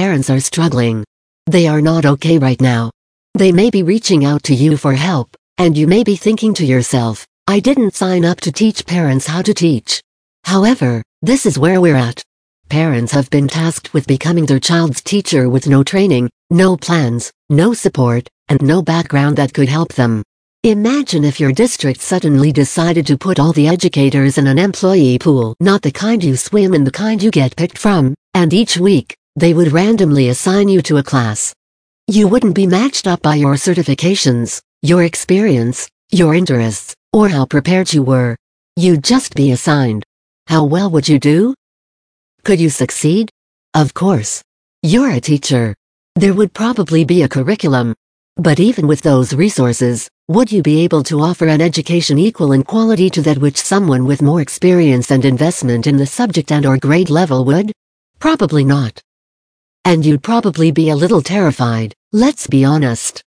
parents are struggling. They are not okay right now. They may be reaching out to you for help, and you may be thinking to yourself, I didn't sign up to teach parents how to teach. However, this is where we're at. Parents have been tasked with becoming their child's teacher with no training, no plans, no support, and no background that could help them. Imagine if your district suddenly decided to put all the educators in an employee pool, not the kind you swim in the kind you get picked from, and each week, they would randomly assign you to a class. You wouldn't be matched up by your certifications, your experience, your interests, or how prepared you were. You'd just be assigned. How well would you do? Could you succeed? Of course. You're a teacher. There would probably be a curriculum. But even with those resources, would you be able to offer an education equal in quality to that which someone with more experience and investment in the subject and or grade level would? Probably not. And you'd probably be a little terrified, let's be honest.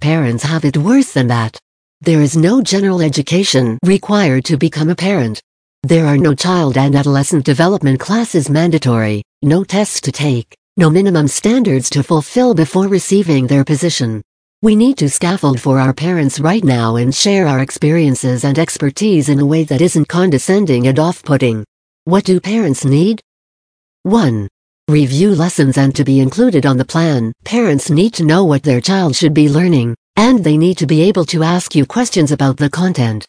Parents have it worse than that. There is no general education required to become a parent. There are no child and adolescent development classes mandatory, no tests to take, no minimum standards to fulfill before receiving their position. We need to scaffold for our parents right now and share our experiences and expertise in a way that isn't condescending and off-putting. What do parents need? 1. Review lessons and to be included on the plan. Parents need to know what their child should be learning, and they need to be able to ask you questions about the content.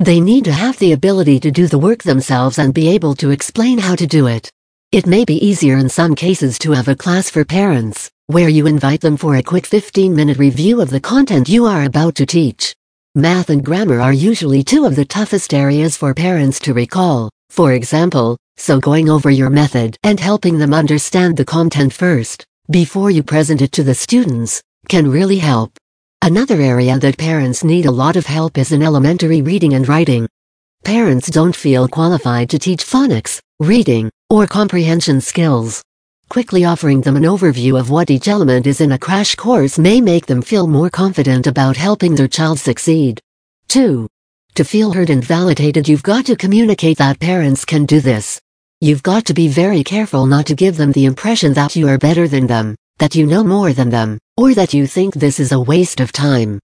They need to have the ability to do the work themselves and be able to explain how to do it. It may be easier in some cases to have a class for parents, where you invite them for a quick 15-minute review of the content you are about to teach. Math and grammar are usually two of the toughest areas for parents to recall, for example, so going over your method and helping them understand the content first, before you present it to the students, can really help. Another area that parents need a lot of help is in elementary reading and writing. Parents don't feel qualified to teach phonics, reading, or comprehension skills. Quickly offering them an overview of what each element is in a crash course may make them feel more confident about helping their child succeed. 2. To feel heard and validated you've got to communicate that parents can do this. You've got to be very careful not to give them the impression that you are better than them that you know more than them, or that you think this is a waste of time.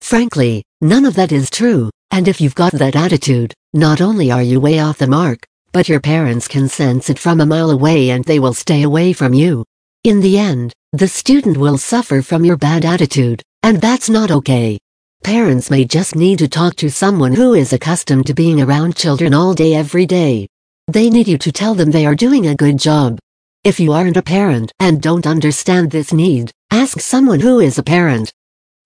Frankly, none of that is true, and if you've got that attitude, not only are you way off the mark, but your parents can sense it from a mile away and they will stay away from you. In the end, the student will suffer from your bad attitude, and that's not okay. Parents may just need to talk to someone who is accustomed to being around children all day every day. They need you to tell them they are doing a good job, if you aren't a parent and don't understand this need, ask someone who is a parent.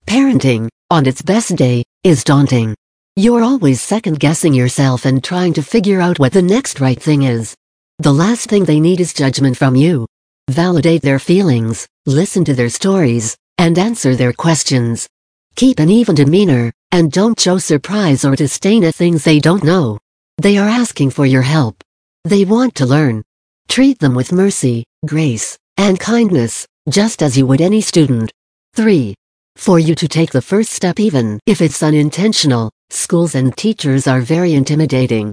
Parenting, on its best day, is daunting. You're always second guessing yourself and trying to figure out what the next right thing is. The last thing they need is judgment from you. Validate their feelings, listen to their stories, and answer their questions. Keep an even demeanor, and don't show surprise or disdain at things they don't know. They are asking for your help. They want to learn. Treat them with mercy, grace, and kindness, just as you would any student. 3. For you to take the first step even if it's unintentional, schools and teachers are very intimidating.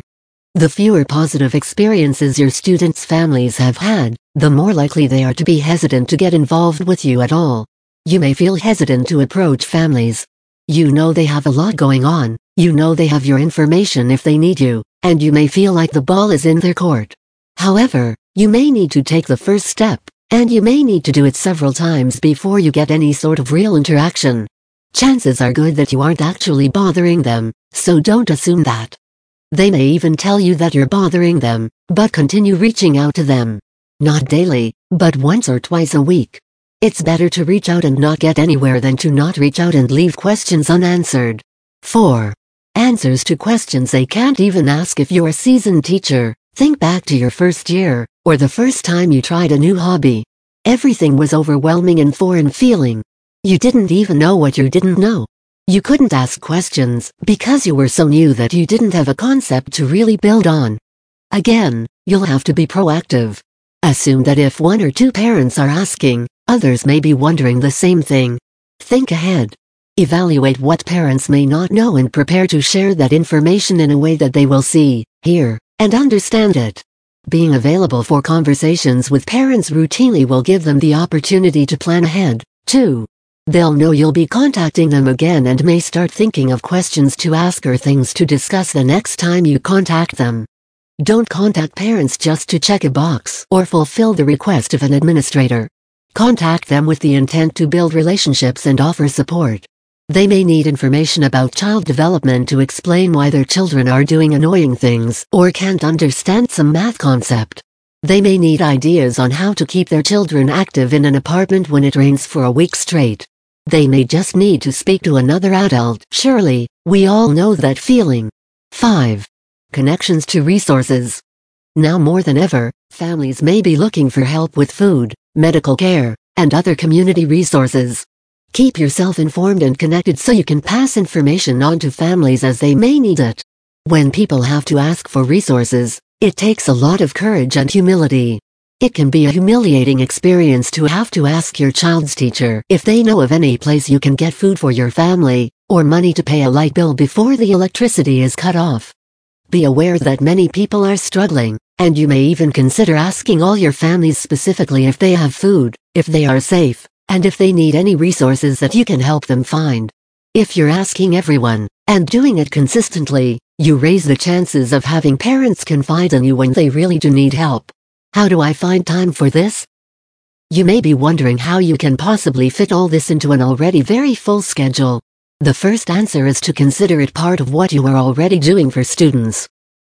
The fewer positive experiences your students' families have had, the more likely they are to be hesitant to get involved with you at all. You may feel hesitant to approach families. You know they have a lot going on, you know they have your information if they need you, and you may feel like the ball is in their court. However, you may need to take the first step, and you may need to do it several times before you get any sort of real interaction. Chances are good that you aren't actually bothering them, so don't assume that. They may even tell you that you're bothering them, but continue reaching out to them. Not daily, but once or twice a week. It's better to reach out and not get anywhere than to not reach out and leave questions unanswered. 4. Answers to questions they can't even ask if you're a seasoned teacher. Think back to your first year, or the first time you tried a new hobby. Everything was overwhelming and foreign feeling. You didn't even know what you didn't know. You couldn't ask questions because you were so new that you didn't have a concept to really build on. Again, you'll have to be proactive. Assume that if one or two parents are asking, others may be wondering the same thing. Think ahead. Evaluate what parents may not know and prepare to share that information in a way that they will see, hear, and understand it. Being available for conversations with parents routinely will give them the opportunity to plan ahead, too. They'll know you'll be contacting them again and may start thinking of questions to ask or things to discuss the next time you contact them. Don't contact parents just to check a box or fulfill the request of an administrator. Contact them with the intent to build relationships and offer support. They may need information about child development to explain why their children are doing annoying things or can't understand some math concept. They may need ideas on how to keep their children active in an apartment when it rains for a week straight. They may just need to speak to another adult. Surely, we all know that feeling. 5. Connections to resources. Now more than ever, families may be looking for help with food, medical care, and other community resources. Keep yourself informed and connected so you can pass information on to families as they may need it. When people have to ask for resources, it takes a lot of courage and humility. It can be a humiliating experience to have to ask your child's teacher if they know of any place you can get food for your family, or money to pay a light bill before the electricity is cut off. Be aware that many people are struggling, and you may even consider asking all your families specifically if they have food, if they are safe, and if they need any resources that you can help them find. If you're asking everyone, and doing it consistently, you raise the chances of having parents confide in you when they really do need help. How do I find time for this? You may be wondering how you can possibly fit all this into an already very full schedule. The first answer is to consider it part of what you are already doing for students.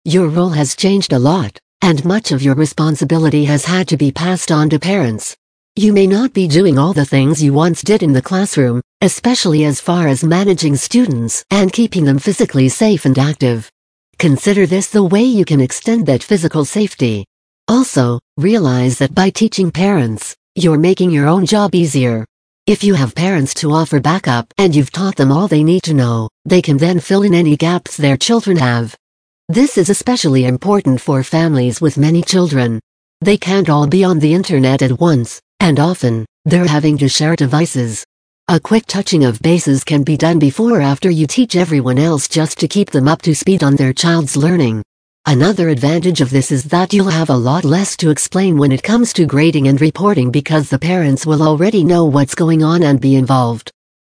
Your role has changed a lot, and much of your responsibility has had to be passed on to parents. You may not be doing all the things you once did in the classroom, especially as far as managing students and keeping them physically safe and active. Consider this the way you can extend that physical safety. Also, realize that by teaching parents, you're making your own job easier. If you have parents to offer backup and you've taught them all they need to know, they can then fill in any gaps their children have. This is especially important for families with many children. They can't all be on the internet at once, and often, they're having to share devices. A quick touching of bases can be done before or after you teach everyone else just to keep them up to speed on their child's learning. Another advantage of this is that you'll have a lot less to explain when it comes to grading and reporting because the parents will already know what's going on and be involved.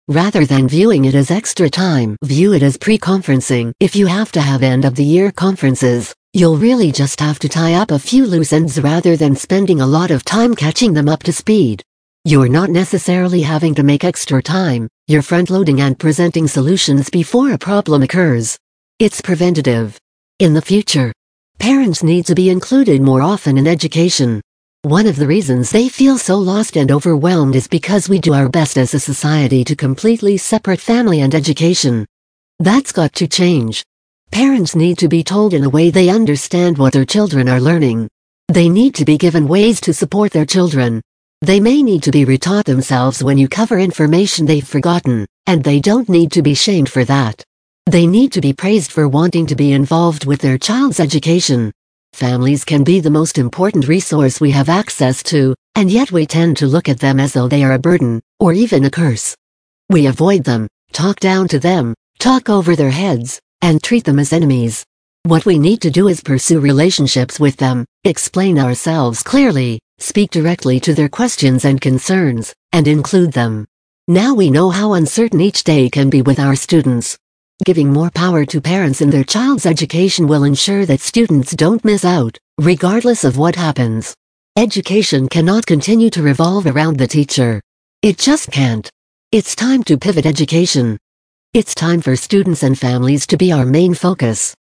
Rather than viewing it as extra time, view it as pre-conferencing. If you have to have end-of-the-year conferences, you'll really just have to tie up a few loose ends rather than spending a lot of time catching them up to speed. You're not necessarily having to make extra time, you're front-loading and presenting solutions before a problem occurs. It's preventative. In the future, parents need to be included more often in education. One of the reasons they feel so lost and overwhelmed is because we do our best as a society to completely separate family and education. That's got to change. Parents need to be told in a way they understand what their children are learning. They need to be given ways to support their children. They may need to be retaught themselves when you cover information they've forgotten, and they don't need to be shamed for that. They need to be praised for wanting to be involved with their child's education. Families can be the most important resource we have access to, and yet we tend to look at them as though they are a burden, or even a curse. We avoid them, talk down to them, talk over their heads, and treat them as enemies. What we need to do is pursue relationships with them, explain ourselves clearly, speak directly to their questions and concerns, and include them. Now we know how uncertain each day can be with our students. Giving more power to parents in their child's education will ensure that students don't miss out, regardless of what happens. Education cannot continue to revolve around the teacher. It just can't. It's time to pivot education. It's time for students and families to be our main focus.